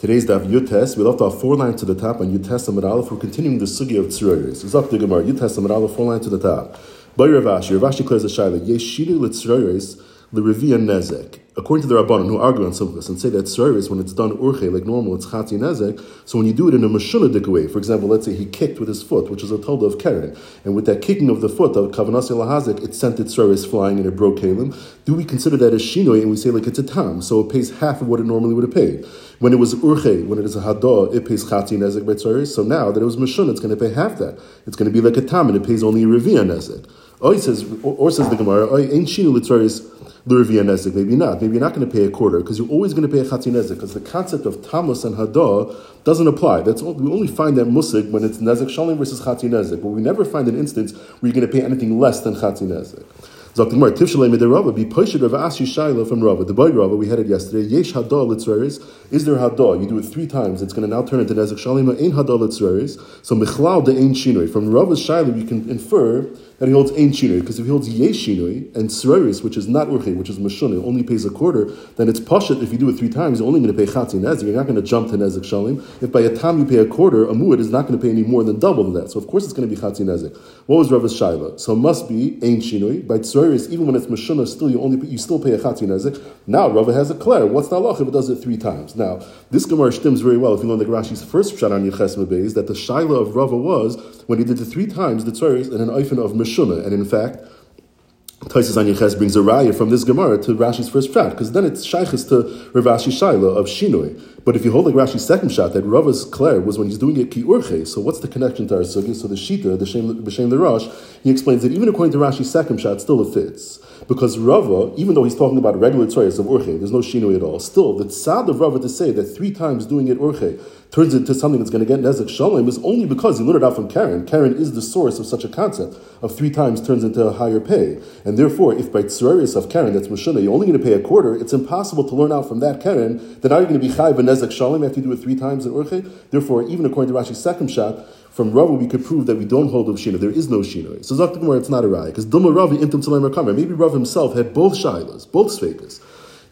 Today's Daf Yutes. We left off four lines to the top on Yutes Amid Aleph. We're continuing the sugi of Tzroyeres. Zok the Gemara. Yutes Amid Aleph, four lines to the top. By Ravashi, Ravashi clears the Shaila. Yeshidu Litzroyeres L'Revia Nezek. According to the Rabbanon, who argue on Simchas and say that Tzroyeres, when it's done Urche, like normal, it's Chati Nezek. So when you do it in a Mashunadik way, for example, let's say he kicked with his foot, which is a told of Karen, and with that kicking of the foot of Kavanasi Lahazek, it sent its Tzroyeres flying and it broke Kalim. Do we consider that as Shinoi and we say like it's a Tam, so it pays half of what it normally would have paid? When it was urche, when it is a hadah, it pays chati nezek by betzores. So now that it was mashun, it's going to pay half that. It's going to be like a tam, and it pays only a revia nezek. Or says, or says the Gemara, ain't shinu litzores l'revia nezek. Maybe not. Maybe you're not going to pay a quarter because you're always going to pay a chati nezek because the concept of tamus and hadah doesn't apply. That's we only find that musig when it's nezek shalim versus chati nezek, but we never find an instance where you're going to pay anything less than chati nezek. Zok Gemara, Tivshalei Midei Rava, be Poshid Rava Ashi Shaila from Rava. The boy Rava, we had it yesterday. Yesh Hadah Litzreris. Is there Hadah? You do it three times. It's going to now turn into Nezek Shalima. Ein Hadah Litzreris. So Michlal de Ein Shinoi. From Rava's Shaila, we can infer that he holds Ein Shinoi. Because if he holds Yesh Shinoi and Tzreris, which is not Urche, which is Mashun, only pays a quarter, then it's Pashat. If you do it three times, you're only going to pay Chatzi Nezek. You're not going to jump to Nezek Shalim. If by a time you pay a quarter, a Muad is not going to pay any more than double that. So of course it's going to be Chatzi Nezek. What was Rava's Shaila? So it must be Ein Shinoi. By Tzreris, even when it's Mashuna, still you only you still pay a chatzin nezek. Now Rava has a clear. What's the halach if it does it three times? Now this Gemara stems very well if you learn the Rashi's first shot on Yeches Beis that the shaila of Rava was when he did it three times the tzoris and an oifen of And in fact. Taisus on Yeches brings a raya from this Gemara to Rashi's first shot, because then it's shaykhis to Ravashi Shaila of Shinoi. But if you hold like Rashi's second shot, that Rava's Claire was when he's doing it ki urche. So what's the connection to our sugi? So the Shita, the Shem the Rosh, he explains that even according to Rashi's second shot, still it fits. Because Rava, even though he's talking about regular tzoyas of urche, there's no shinoi at all. Still, the tzad of Rava to say that three times doing it urche turns into something that's going to get nezek shalom is only because he learned it out from Karen. Karen is the source of such a concept of three times turns into a higher pay. And therefore, if by tzrarius of Karen, that's Mashuna, you're only going to pay a quarter, it's impossible to learn out from that Karen that now you're going to be and nezek shalom after you do it three times in urche. Therefore, even according to Rashi's second shot, from Rava we could prove that we don't hold of Shina. There is no Shina. So Zakta it's not a raya. Because Duma Ravi intim Tzalaim Maybe Rav himself had both Shilas, both Sveikas.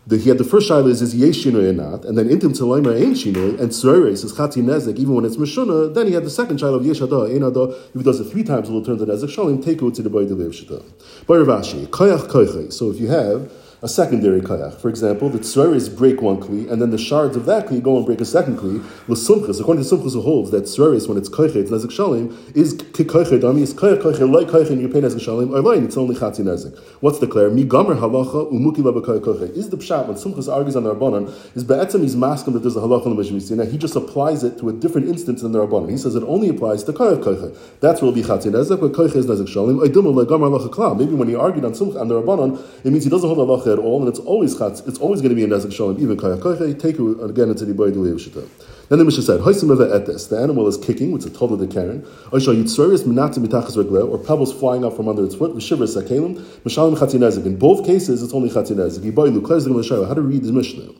The, he had the first shaila is is yesh or not, and then intim taloimer ain't shinoi, and tzoreres is chati nezek even when it's meshuna. Then he had the second shaila of yesh hada ein. If he does it three times, it will turn to nezek shalim. Take it to the boy deliv shita. By Ravashi, koyach. So if you have a secondary kayach. For example, the tzeres break one kli, and then the shards of that kli go and break a second kli. L'sumchus, according to Sumchus, who holds that tzeres, when it's koichet, it's nezik shalim, is kikoichet, dami is koich koichet, loy koichet, and you pay nezik shalim, or loy, it's only chatzi nezik. What's the clear? Mi halacha, umuki laba koich koichet. Is the pshat, when Sumchus argues on the Rabbanon, is be'etzem he's masking that there's a halacha in the Mishmisi, now he just applies it to a different instance than the Rabbanon. He says it only applies to koich koichet. That's where will be chatzi nezik, but koichet is nezik shalim. Maybe when he argued on Sumchus, on the Rabbanon, it means he doesn't hold halacha at all, and it's always always it's always going to be a nezek shalom, even kaya koiche, take it again into the boy the shita. Then the Mishnah said, Hoisim etes, the animal is kicking, which is told of the Karen, Oisha yitzorius minati mitachas regle, or pebbles flying out from under its foot, v'shivra sakelim, mishalim chatzinezik. In both cases, it's only chatzinezik. Yiboilu, klezim l'shayla, how to read this Mishnah.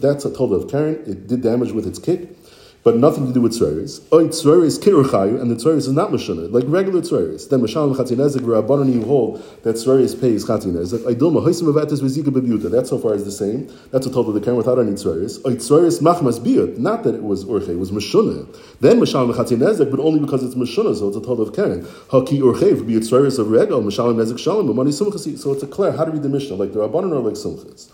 That's a told of Karen, it did damage with its kick but nothing to do with tzeres. Oy tzeres kiruchayu, and the tzeres is not mashana, like regular tzeres. Then mashalim chatzinezik v'rabbanon you hold that tzeres pays chatzinezik. Aydoma hoisim avatis v'zika bebiuta. That so far is the same. That's a total of the without any tzeres. Oy tzeres machmas biyut. Not that it was urche, it was mashana. Then mashalim chatzinezik, but only because it's mashana, so it's a total of Karen. Haki urche a tzeres of regal mashalim nezik shalim, but money sumchasi. So it's a clear how to read the Mishnah, like the rabbanon or like sumchas.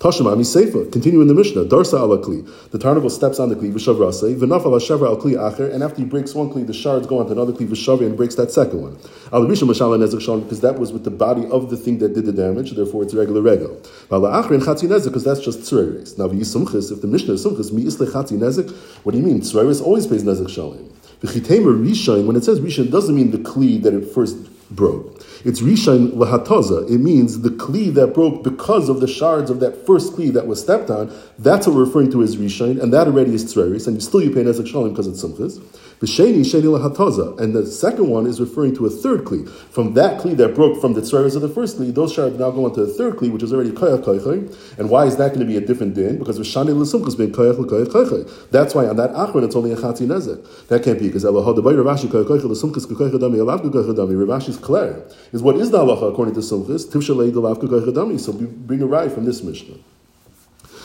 Tashemami Seifa. Continue in the Mishnah. Darsa ala kli. The tarnagal steps on the kli, v'shavrase, v'naf ala shavra al kli acher, and after he breaks one kli, the shards go onto another kli, v'shavra, and breaks that second one. Al rishon mashala nezek shalom, because that was with the body of the thing that did the damage, therefore it's regular rego. Vala acher and chatzi nezek, because that's just tzreres. Now v'yisumchis, if the Mishnah is sumchis, mi isle chatzi nezek, what do you mean? Tzreres always pays nezek shalom. V'chitema rishon, when it says rishon, doesn't mean the kli that it first broke. It's rishain lahataza. It means the kli that broke because of the shards of that first kli that was stepped on. That's what we're referring to as rishain, and that already is tzreris, and still you pay nezek shalom because it's simchas. V'sheni sheni lahataza, and the second one is referring to a third kli. From that kli that broke from the tzreris of the first kli, those shards now go into the third kli, which is already koyach koychay. And why is that going to be a different din? Because v'shani l'simchas being koyach l'koyach koychay. That's why on that achron it's only a chatzi nezek. That can't be because elahad the Ravashi koyach koychay l'simchas koyach dami alav koyach dami. Ravashi's clear is what is the halacha according to Sumchis? Tivshalei the lavka koyach dami. So bring a right from this Mishnah.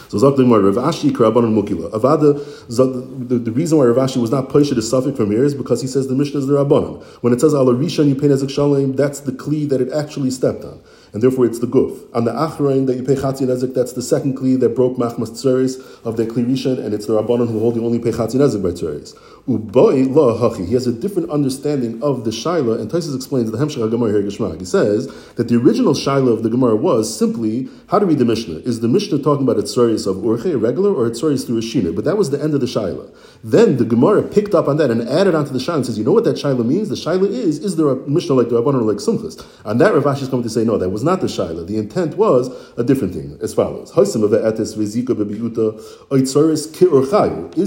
So Zak Gemara, Rav Ashi Karabanan Mukila. Avada, the, the reason why Rav Ashi was not pushed to suffix from here is because he says the Mishnah is the Rabbanan. When it says Ala you pay Ezek Shalom, that's the kli that it actually stepped on and therefore it's the guf. On the achrain that you pay chatzin nezik, that's the second kli that broke machmas tzeres of the kli rishon, and it's the rabbanon who hold you only pay chatzin nezik by tzeres. Uboy la hachi. He has a different understanding of the shaila, and Taisus explains the hemshach Gemara here. He says that the original shaila of the Gemara was simply how to read the Mishnah. Is the Mishnah talking about a tzeres of urche, regular, or a tzeres through a? But that was the end of the shaila. Then the Gemara picked up on that and added onto the shaila and says, you know what that shaila means? The shaila is, is there a Mishnah like the Rabbanon or like Sumchas? And that Rav Ashi is coming to say, no, that was not the shaila. The intent was a different thing, as follows: is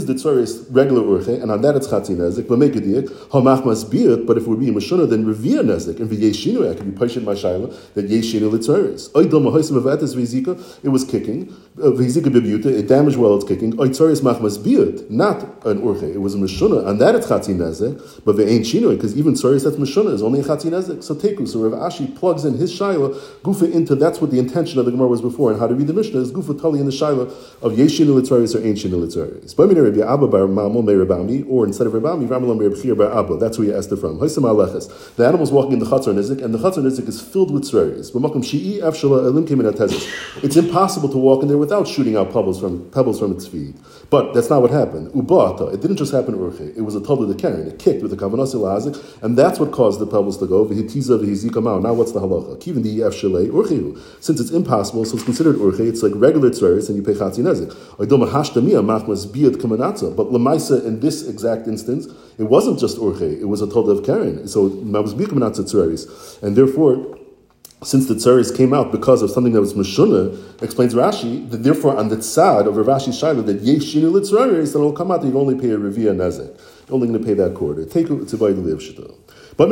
the tzoris regular urche, and on that it's chatzin nezik. But make a diak hamachmas biut. But if we're being mashuna, then revere nezik and v'yeshinu. I can be patient my shaila that yeshinu litzoris. Oidom haisim of etis rizika. It was kicking äh, v'rizika bebiuta. It damaged while it's kicking. Oitzoris machmas biut, not an urche. It was a mashuna. On that it's chatzin nezik. But the shinu because even tzoris that's mashuna is only a chatzin nezik. So teku. So Rav Ashi plugs in his shaila gufa into that's what the intention of the Gemara was before, and how to read the Mishnah is Gufa Tali in the Shaila of Yeshin Litzaris or Ancient Litzaris. Or instead of Abba. That's where you asked it from. The animal's walking in the Chatzar Nizik, and the Chatzar Nizik is filled with Tzaris. It's impossible to walk in there without shooting out pebbles from pebbles from its feet. But that's not what happened. Ubata, it didn't just happen Urche. It was a total the Karen. It kicked with the Kavanas Ilazik, and that's what caused the pebbles to go. Vihitiza vihizika Now what's the halacha? Kivin the Shalei Urchihu. Since it's impossible, so it's considered urche. It's like regular tzeres, and you pay chatzin nezik. But lemaisa in this exact instance, it wasn't just urche; it was a total of karen. So mavus biyat tzeres, and therefore since the tzaris came out because of something that was mashuna, explains Rashi that therefore on the tzad of Rashi Shaila that yeshinu litzaris that will oh, come out that you only pay a revia nezek. You're only going to pay that quarter. Take it to buy the live shita. The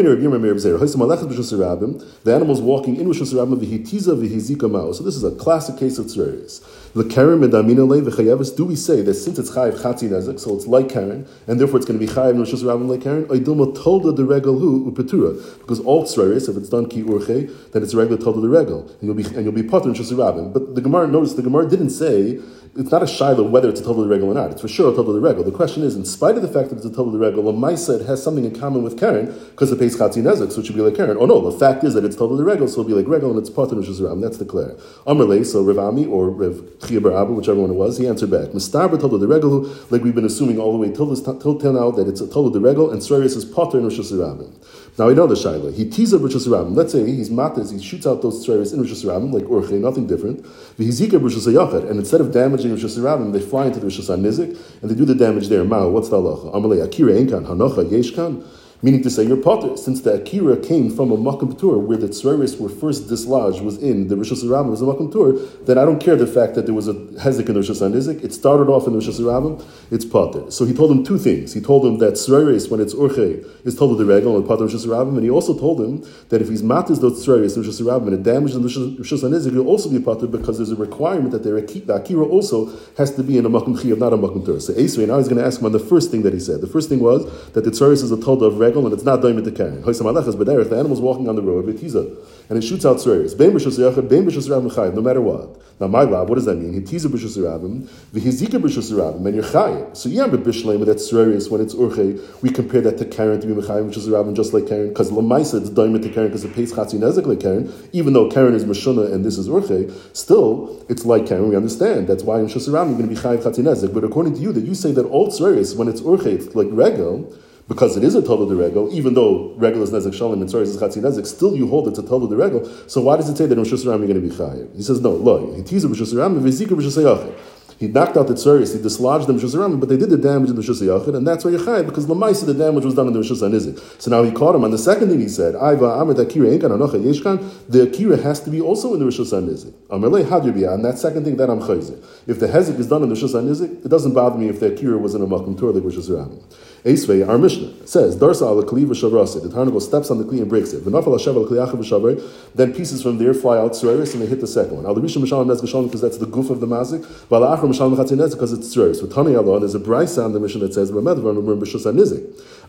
animal's walking in Rosh Hashanah v'hitiza v'hizika mao. So this is a classic case of tzeres. Do we say that since it's chayiv chatzin nezek, so it's like Karen, and therefore it's going to be chayiv in Rosh Hashanah like Karen? Oiduma tolda the regal hu upetura, because all tzeres, if it's done ki urche, then it's a regular tolda the regal, and you'll be and you'll be potter in Rosh But the Gemara notice the Gemara didn't say it's not a shiloh whether it's a totally regular or not. It's for sure a totally regular. The question is, in spite of the fact that it's a totally regular, Maisa it has something in common with Karen because it pays Chatzi Nezek, so it should be like Karen. Oh no, the fact is that it's totally regular, so it'll be like regular and it's Patan which is Ram. That's the clear. Amrle, so Ravami or Rev Chiyabar Abu, whichever one it was, he answered back. Mistabra totally regular, like we've been assuming all the way till this till, now that it's a totally regular and Sarius is Patan Rosh Hashanah. Now we know the Shaila. He teases Rosh Hashanah. Let's say he's matas, he shoots out those Sarius in Rosh Hashanah, like Urche, nothing different. V'hizika Rosh Hashanah, and instead of damaging Rosh Hashanah, they fly into the Rosh Hashanah and they do the damage there. Mao, what's the halacha? Amalei Akira Enkan, Hanocha Yeshkan. Meaning to say, you're potter, since the Akira came from a Makam Tur, where the Tzeres were first dislodged, was in the Rosh Hashanah, was a Makam Tur, then I don't care the fact that there was a Hezek the Rosh Hashanah. It started off in the Rosh Hashanah, it's potter. So he told him two things. He told him that Tzeres, when it's Urche, is told of the regal and potter Rosh Hashanah, and he also told him that if he's matas those in Rosh Hashanah and it damages the Rosh Hashanah, he'll also be potter because there's a requirement that the Akira also has to be in a Makam Chiyav, not a Makam Tur. So Esrei, now he's going to ask him on the first thing that he said. The first thing was that the Tzeres is a told of regal and it's not doimit the karen. The animal's walking on the road, and it shoots out tzeres. No matter what. Now, my lab, what does that mean? He teases b'shus rabim, v'hizika b'shus rabim, and you're chayiv. So yeah, but b'shleim that tzeres when it's urche, we compare that to karen to be mechayiv b'shus rabim just like karen because lemaisa it's doimit to karen because it pays chatzi nezek like karen. Even though karen is mashuna and this is urche, still it's like karen. We understand that's why in shus rabim you're going to be chayiv chatzi nezek. But according to you, that you say that all tzeres when it's urche, it's like regal because it is a total derego, even though regular is nezek shalom and sorry is chatzi nezek, still you hold it's a total derego. So why does it say that in Rosh you're going to be chayiv? He says no, lo. He teases Rosh Hashanah, v'zika Rosh he knocked out the tsuris, he dislodged them Shusharamim, but they did the damage in the Shus and that's why you're chayiv, because Lamaisa, the damage was done in the Shus Nizik. So now he caught him on the second thing he said, Aiva Amr Akira Enkan Anocha Yeshkan, the Akira has to be also in the Shus Nizik. Amalei and that second thing, that I'm chayzik. If the Hezek is done in the Shus Nizik, it doesn't bother me if the Akira was in a Makum Tur like Rosh Esvei, our Mishnah says, Darsa al Kli v'shavrasi. The Tarnagal steps on the Kli and breaks it. Then pieces from there fly out Tsuris and they hit the second one. Al Rishon Mishalim Nez because that's the goof of the Mazik. Because it's Tzrois. With Tani Allah, there's a brisa on the mission that says, B'medvar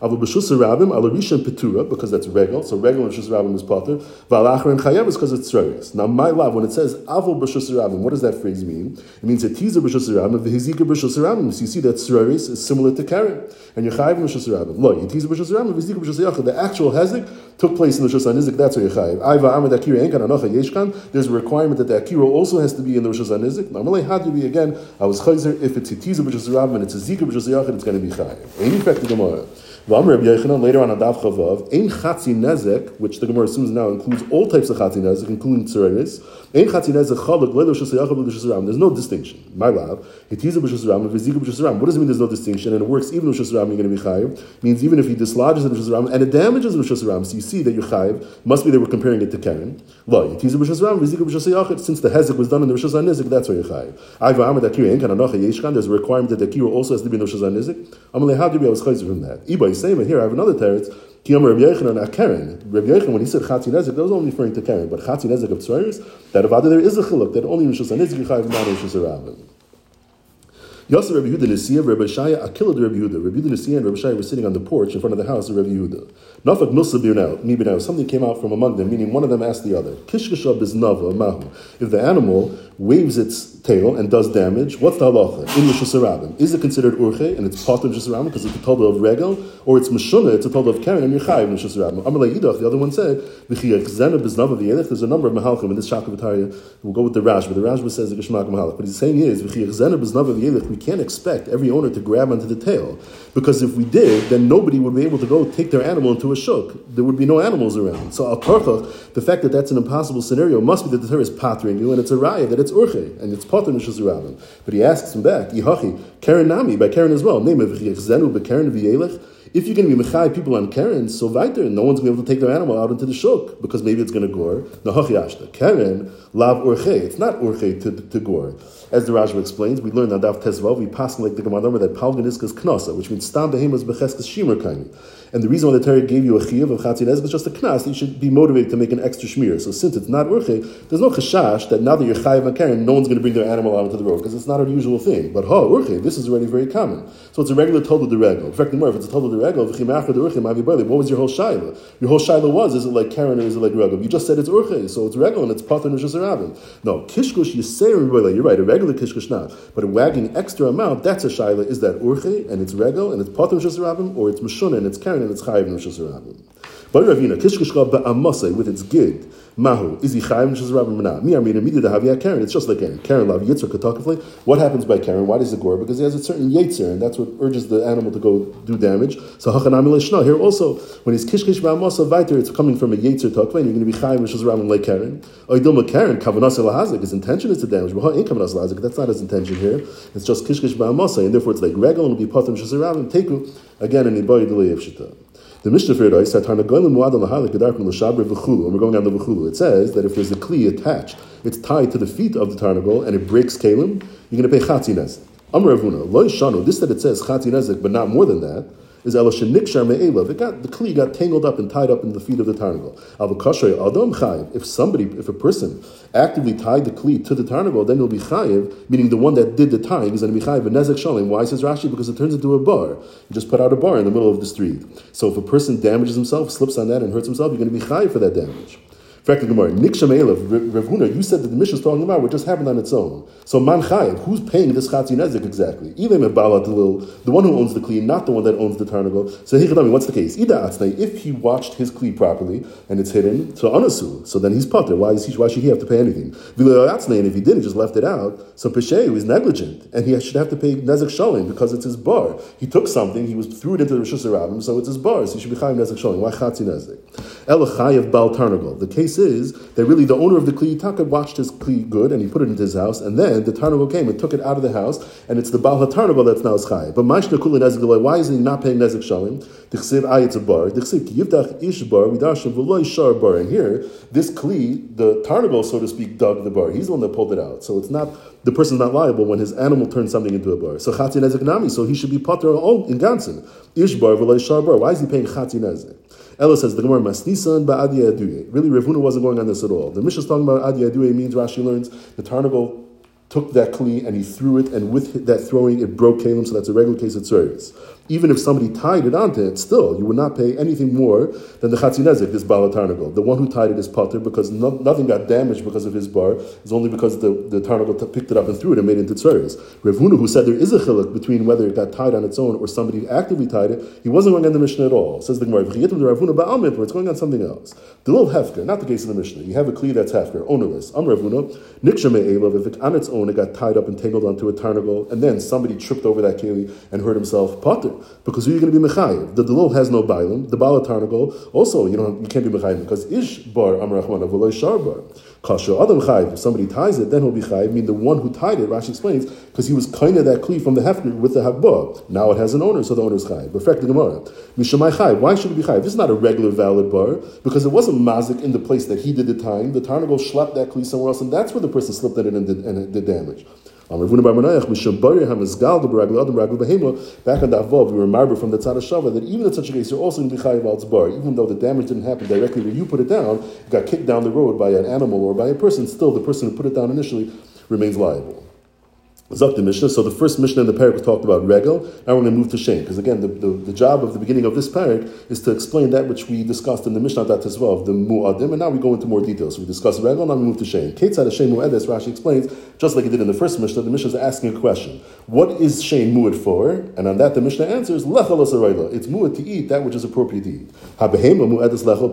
Numur B'shus HaRabim, Al Rishon Petura, because that's regal, so regal and B'shus HaRabim is Potter. V'al Achar and Chayav is because it's Tzrois. Now, my love, when it says Avul B'shus HaRabim, what does that phrase mean? It means a teaser B'shus HaRabim, V'hizika B'shus HaRabim. So you see that Tzrois is similar to Karen. And you're Chayav B'shus HaRabim. Lo, you teaser B'shus HaRabim, V'hizika B'shus HaYachid. The actual Hezek took place in the B'shus HaNizik, that's where you're Chayav. Aiva Amad Akira Enkan Anocha Yeshkan, there's a requirement that the Akira also has to be in the B'shus HaNizik. Normally, had to be again, I was Chayzer, if it's a teaser B'shus HaRabim and it's a Zika B'shus HaYachid, it's going to be Chayav. Any effect the. Later on Adav Chavav, Ein Chatzi Nezek, which the Gemara assumes now includes all types of Chatzi Nezek, including Tzerenis. Ein Chatzi Nezek Chalak, Ledo Shasayachab, Ledo Shasaram. There's no distinction. My love, Hitiza B'Shasaram, Vizika B'Shasaram. What does it mean there's no distinction? And it works even with Shasaram, you're going to be Chayiv. Means even if he dislodges the B'Shasaram and it damages the B'Shasaram, so you see that you're Chayiv. Must be they were comparing it to Karen. Lo, Hitiza B'Shasaram, Vizika B'Shasayachab. Since the Hezek was done in the Rosh Nizik, that's why you're Chayiv. Aiva Amad Akira, Ein Kananocha Yeshkan, there's a requirement that the Akira also has to be in the Rosh Nizik. Amalei, how do we have from that? Iba is saying, here I have another teretz. Kiyam Rabbi Yochanan at Karen. Rabbi Yochanan, when he said Chatzi Nezek, that was only referring to Karen, but Chatzi Nezek of Tzroiris, that of there is a chiluk that only Rishus HaNizk Yichayiv, not Rishus HaRabim. Yosef Rabbi Yehuda Nisiya, Rabbi Shaya, Akila de Rabbi Yehuda. Rabbi Yehuda Nisiya and Rabbi Shaya were sitting on the porch in front of the house of Rabbi Yehuda. Nafak Nusa Birnau, something came out from among them, meaning one of them asked the other, Kishkashab is Nava, Mahu. If the animal waves its tail and does damage, what's the halacha? In Rishus Is it considered Urche and it's part of because it's a total of Regel, or it's Meshuna, it's a total of Karen and Yechai in Rishus Rabim? Amalei Yidach, the other one said, There's a number of Mahalchim in this Shakavatariya. We'll go with the Rashba. The Rashba says the Geshmak Mahalach. But he's saying is, we can't expect every owner to grab onto the tail. Because if we did, then nobody would be able to go take their animal into a shuk. There would be no animals around. So al the fact that that's an impossible scenario must be that the Torah is pattering you, and it's a raya that it's urche, and it's nishazurabim. But he asks him back, Yihachi, Karen Nami, by Karen as well. Name of Zenu, but Karen v'yelech. If you're going to be mechai people on Karen, so weiter, no one's going to be able to take their animal out into the shuk because maybe it's going to gore. Nahachi Karen, lav urche. It's not urche to, to gore. As the Rajah explains, we learned on Daf Tezvav, we pass like the Gemara that Palganiskas Knasa, which means Stam Behemas Becheskas Shimer Kaini. And the reason why the Torah gave you a chiyuv of chatzin is just a knas. You should be motivated to make an extra shmir. So since it's not urche, there's no chashash that now that you're chayiv and karen, no one's going to bring their animal out into the road because it's not a usual thing. But ha urche, this is already very common. So it's a regular total derego. In fact, more if it's a total derego, what was your whole shaila? Your whole shaila was is it like karen or is it like rego? You just said it's urche, so it's regular and it's pater and No kishkush you say you're right. A regular kishkush not, but a wagging extra amount that's a shaila. Is that urche? And it's regal? And it's pater and or it's mishuna? And it's karen? And it's chayiv nishas But Ravina, kishkishka ba'amasai with its gid. Mahu, is he chayiv nishas rabim or not? Mi armina midi the havia Karen. It's just like Karen. Karen lav yitzar katakafle. What happens by Karen? Why does it gore? Because he has a certain yetzer, and that's what urges the animal to go do damage. So hachanami leshna. Here also, when he's kishkish ba'amasa vayter, it's coming from a yetzer takva, and you're going to be chayiv nishas rabim like Karen. Oidilma Karen kavanas elahazik. His intention is to damage. But in kavanas elahazik, that's not his intention here. It's just kishkish ba'amasa, and therefore it's like regal and will be patam nishas rabim teku again in ibay delay of shita. The Mishnah it said, and we're going on the V'chulu. It says that if there's a kli attached, it's tied to the feet of the tarnagol, and it breaks kalim, you're going to pay chatzi nezek. Amr Avuna, lo shanu, this that it says chatzi nezek, but not more than that, is eloshenikshar me'elav. It got the kli got tangled up and tied up in the feet of the tarnagol. Avakashrei adam chayiv. If somebody, if a person actively tied the kli to the tarnagol, then he'll be chayiv, meaning the one that did the tying is going to be chayiv. Nezek shalim. Why says Rashi? Because it turns into a bar. You just put out a bar in the middle of the street. So if a person damages himself, slips on that, and hurts himself, you're going to be chayiv for that damage. Fact of Gemara, Niksham Elev, Rav Huna, you said that the Mishnah is talking about what just happened on its own. So Man Chayev, who's paying this Chatzi Nezek exactly? Elim the one who owns the Kli, not the one that owns the Tarnagal. So Hichadami, what's the case? Ida Atznei, if he watched his Kli properly and it's hidden, so Anasu, so then he's Potter. Why, is he, why should he have to pay anything? Vila Atznei, and if he didn't, just left it out, so Pesheyu is negligent, and he should have to pay Nezek Shalim because it's his bar. He took something, he was threw it into the Rabbim, so it's his bar, so he should be Chayiv Nezek Shalim. Why Chatzi Nezek? El Chayev Bal Tarnagal. The case is that really the owner of the Kli Yitaka watched his Kli good and he put it into his house, and then the Tarnagal came and took it out of the house, and it's the Baal HaTarnagal that's now Chayev. But Mashna Kuli Nezek why is he not paying Nezek Shalim? Dichsiv Ayetz a bar. Dichsiv Yivdach Ish bar, Vidashim V'loy Shar bar. And here, this Kli, the Tarnagal, so to speak, dug the bar. He's the one that pulled it out. So it's not, the person's not liable when his animal turns something into a bar. So Chatzin Nezek Nami, so he should be Potter in Gansen. Ish bar, V'loy Shar bar. Why is he paying Chatzin Nezek? Ella says the Gemara Masnisan Ba'adi Aduye. Really, Ravuna wasn't going on this at all. The Mishnah is talking about Adi Aduye means Rashi learns the Tarnagal took that kli and he threw it, and with that throwing, it broke kalim, so that's a regular case of tzeres even if somebody tied it onto it, still, you would not pay anything more than the Chatzinezik, this Balatarnagal. The one who tied it is Potter because no, nothing got damaged because of his bar. It's only because the, the picked it up and threw it and made it into Tzeres. Revunu, who said there is a chiluk between whether it got tied on its own or somebody actively tied it, he wasn't going on the Mishnah at all. Says the Gemara, it's going on something else. The little Hefker, not the case of the Mishnah. You have a Kli that's Hefker, ownerless. Am Ravuna, Nikshame Elav, if it on its own it got tied up and tangled onto a Tarnagal, and then somebody tripped over that Keli and hurt himself, Potter because who are you going to be mechayiv? The delol has no bailim. The bala tarnagol also you know you can't be mechayiv because ish bar amrachman avulay shar bar. Kasha adam chayiv. If somebody ties it, then he'll be chayiv. I mean the one who tied it. Rashi explains because he was kind of that kli from the hefner with the habba. Now it has an owner, so the owner is chayiv. But the gemara, mishamai chayiv. Why should it be chayiv? This is not a regular valid bar because it wasn't mazik in the place that he did the tying. The tarnagol schlepped that kli somewhere else, and that's where the person slipped it and did, and did damage. Back on the Avov, we marble from the Tzad Shava that even in such a case, you're also going to be Chayiv al bar, even though the damage didn't happen directly where you put it down, got kicked down the road by an animal or by a person, still the person who put it down initially remains liable. Zok the Mishnah. So the first Mishnah in the parak was talked about regel. Now we're going to move to shame because again, the, the, the, job of the beginning of this parak is to explain that which we discussed in the Mishnah that as well, the mu'adim, and now we go into more details. So we discuss regel, now we move to shame. Ketzad shame mu'edes, Rashi explains, just like he did in the first Mishnah, the Mishnah is asking a question. What is shame mu'ad for? And on that the Mishnah answers, lechalos arayla. It's mu'ad to eat that which is appropriate to eat. Ha-behema mu'edes lechel.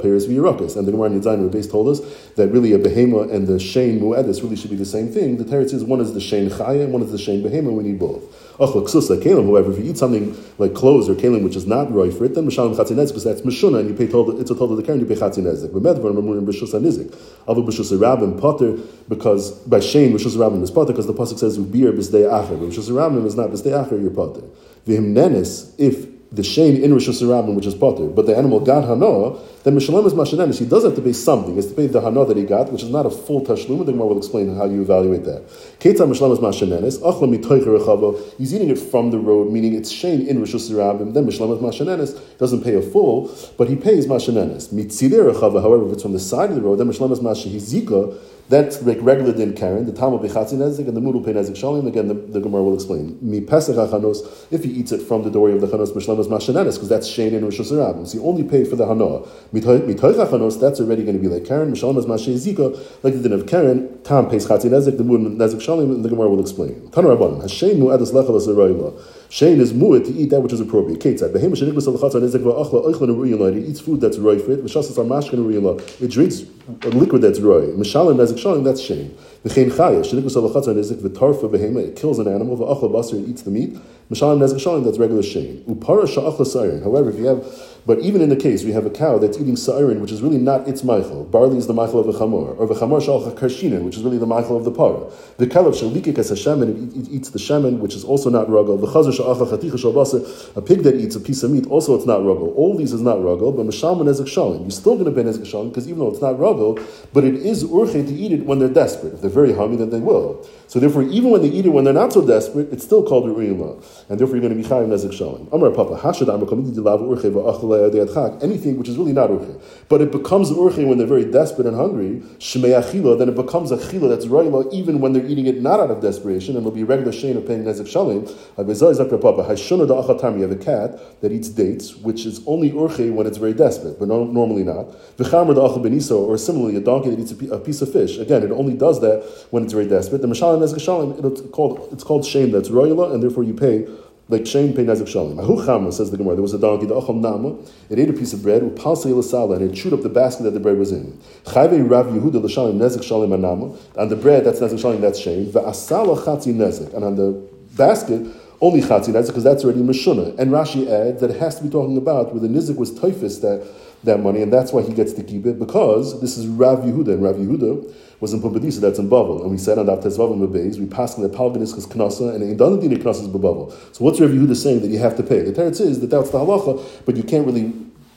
And the Gemara in base told us that really a behema and the shame mu'edes really should be the same thing. The Teretz is one is the shame chaya one is the shame behema we need both. However, if you eat something like clothes or kalim which is not roy for it, then mishalim chatzinez because that's mishuna and you pay told it's a told of the karen you pay chatzinezek. B'medvar mamurim b'shus nizik. Avu b'shus rabim potter because by shame b'shus rabim is potter because the pasuk says ubir b'zdei acher. B'shus rabim is not b'zdei acher you're potter. V'him nenis if the shame in Rosh Hashanah, which is potter, but the animal got hanoah, then Mishalem is mashanenis. He does have to pay something. He has to pay the hanoah that he got, which is not a full tashlum. The Gemara will explain how you evaluate that. Ketzah Mishalem is mashanenis. Achla He's eating it from the road, meaning it's shame in Rosh Hashanah. Then Mishalem is. Doesn't pay a full, but he pays mashanenis. Mitzilei rechava. However, if it's from the side of the road, then Mishalem is mashahizika. That's like regular din Karen, the Talmud Bechatzi Nezik, and the Mudul Pei Nezik Shalim. Again, the, the Gemara will explain. Mi Pesach HaChanos, if he eats it from the doorway of the Chanos, Mishlemas Mashanenis, because that's Shein in Rosh. So you only pay for the Hanoah. Mitoich HaChanos, that's already going to be like Karen, Mishlemas Mashay like the din of Karen, Tam pays Chatzi Nezik, the Mudul Nezik Shalim, and the Gemara will explain. Tanu Rabbanim, Hashem Mu'edas Lechalas Arayla. Shane is mu'at to eat that which is appropriate. Ketzad. Al-chatzar nezek va'achla. It eats food that's roy for it. V'shasas drinks a liquid that's roy. Mishalim nezek shalim, that's shame. V'chein chaya. V'tarfa. It kills an animal. Va'achla basar. It eats the meat. Mishalim nezek shalim, that's regular shame. Upara sha'achla sa'irin. However, if you have but even in the case we have a cow that's eating sa'irin, which is really not its meichel, barley is the meichel of the chamor, or the chamor shalcha karshinin, which is really the meichel of the par. The kalav shalikik as hashemen, it eats the shemen, which is also not ruggle. The chazar shalcha chaticha shalbasa, a pig that eats a piece of meat, also it's not ruggle. All these is not ruggle, but mishalman ezek shalim. You're still going to ben ezek shalim, because even though it's not ruggle, but it is urche to eat it when they're desperate. If they're very hungry, then they will. So therefore, even when they eat it when they're not so desperate, it's still called ru'ima. And therefore, you're going to be chayim nezek shalim. Amar papa, hashad amar komidi dilav urche anything which is really not urche. But it becomes urche when they're very desperate and hungry, shmei achila, then it becomes a chila that's royla even when they're eating it not out of desperation, and it'll be regular shame of paying nezek shalim. You have a cat that eats dates, which is only urche when it's very desperate, but no, normally not. Or similarly, a donkey that eats a piece of fish. Again, it only does that when it's very desperate. The shalim, it's called it's called shame that's royla, and therefore you pay like shame pay Nezek Shalim. Ahu says the Gemara, there was a donkey, the Acham Nama, it ate a piece of bread, upalsei l'sala, and it chewed up the basket that the bread was in. Chayve Rav Yehuda l'shalim Nezek Shalim anama, on the bread, that's Nezek Shalim, that's Shane. Ve'asala chatzi Nezek, and on the basket, only chatzi Nezek, because that's already Mishuna. And Rashi adds that it has to be talking about where the Nizik was typhus that, that money, and that's why he gets to keep it, because this is Rav Yehuda, and Rav Yehuda was in Pumbedisa, that's in Bavel. And we said on Daf Tezvav Bebeis, we passed in the Palganis is Knasa, and in Danadini Knasa is Bavel. So what's Rav Yehuda saying that you have to pay? The Teretz is that that's the halacha, but you can't really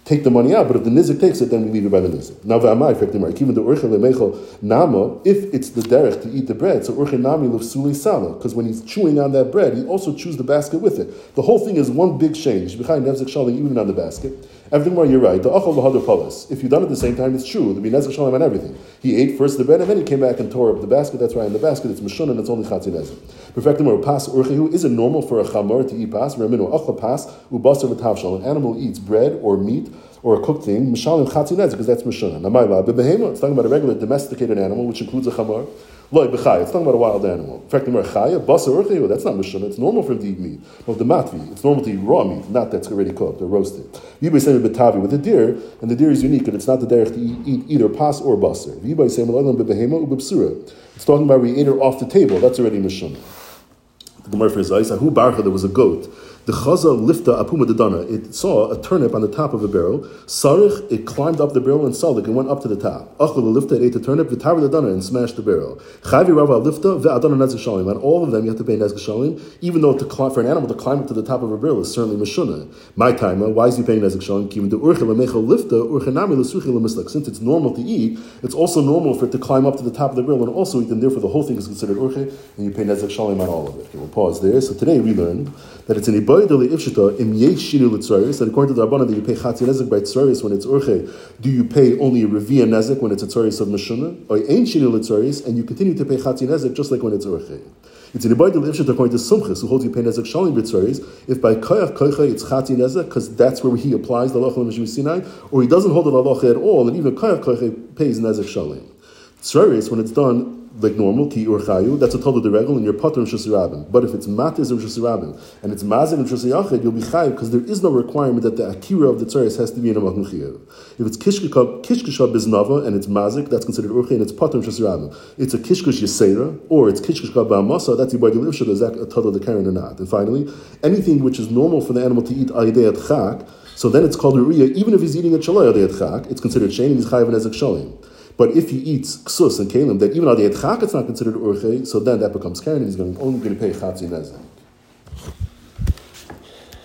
take the money out. But if the nizik takes it, then we leave it by the nizik. Now effectively, even the lemechel nama, if it's the derech to eat the bread, so urche nami lefsuli sala, because when he's chewing on that bread, he also chews the basket with it. The whole thing is one big change. Behind nevzik shaling, even on the basket. Everything more, you're right. The achal v'hadar palas. If you've done it at the same time, it's true. The binezek shalom and everything. He ate first the bread and then he came back and tore up the basket. That's right. In the basket, it's mishun and it's only chatzin nezek. Perfecting more pas urchehu. Is it normal for a chamor to eat pas? Reminu achal pas ubasar v'tavshal. An animal eats bread or meat or a cooked thing. Mishalim chatzin nezek because that's mishun. Namayla bebehema. It's talking about a regular domesticated animal which includes a chamor. Loy b'chaya. It's talking about a wild animal. In fact, the chaya, basa urchehu, that's not mishana. It's normal for him to eat meat. Well, the matvi, it's normal to eat raw meat, not that's already cooked or roasted. Yibay same b'tavi with the deer, and the deer is unique, and it's not the derech to eat, either pas or basar. Yibay same b'behema ub'psura. It's talking about we ate her off the table. That's already mishana. The Gemara Zayis, who barcha, there was a goat the chaza lifta apuma dedana. It saw a turnip on the top of a barrel. Sarich, it climbed up the barrel and salik and went up to the top. Achla lifta, it ate the turnip, v'tar dedana, and smashed the barrel. Chavi rava lifta, ve'adana nezek shalim. On all of them, you have to pay nezek shalim, even though to climb, for an animal to climb up to the top of a barrel is certainly mishuna. My time, uh, why is he paying nezek shalim? Kivin de lemechel lifta, urchanami lesuchi lemislik. Since it's normal to eat, it's also normal for it to climb up to the top of the barrel and also eat, and therefore the whole thing is considered urche, and you pay nezek shalim on all of it. Okay, we'll pause there. So today we learned that it's an ibayadali according to the Rabbanah that you pay chatzir nezek by tzaris when it's urche, do you pay only a revia nezek when it's a tzaris of mashuna, or ein shinu l'tzaris, and you continue to pay chatzir nezek just like when it's urche. It's an ibayadali ifshita according to Sumchis, who holds you pay nezek shalim b'tzaris, if by koyach koycha it's chatzir nezek, because that's where he applies the halacha l'mishmi sinai, or he doesn't hold the halacha at all, and even koyach koycha pays nezek shalim. Tzaris, when it's done like normal, ki or chayu, that's a total deregel, and you're pater and. But if it's or shusirabin, and it's mazik and shusiyachid, you'll be chayu, because there is no requirement that the akira of the tzaris has to be in a makum. If it's kishkishab biznava, and it's mazik, that's considered urche, and it's pater and. It's a kishkish yisera, or it's kishkishab ba'amasa, that's the the livshad, is that a total the karen or not. And finally, anything which is normal for the animal to eat ayidei chak, so then it's called a even if he's eating a chalay ayidei chak, it's considered shane, and he's chayiv and ezek shalim. But if he eats ksus and kalim, that even though the chak it's not considered urche, so then that becomes karen, and he's going, only going to pay chatzi nezek.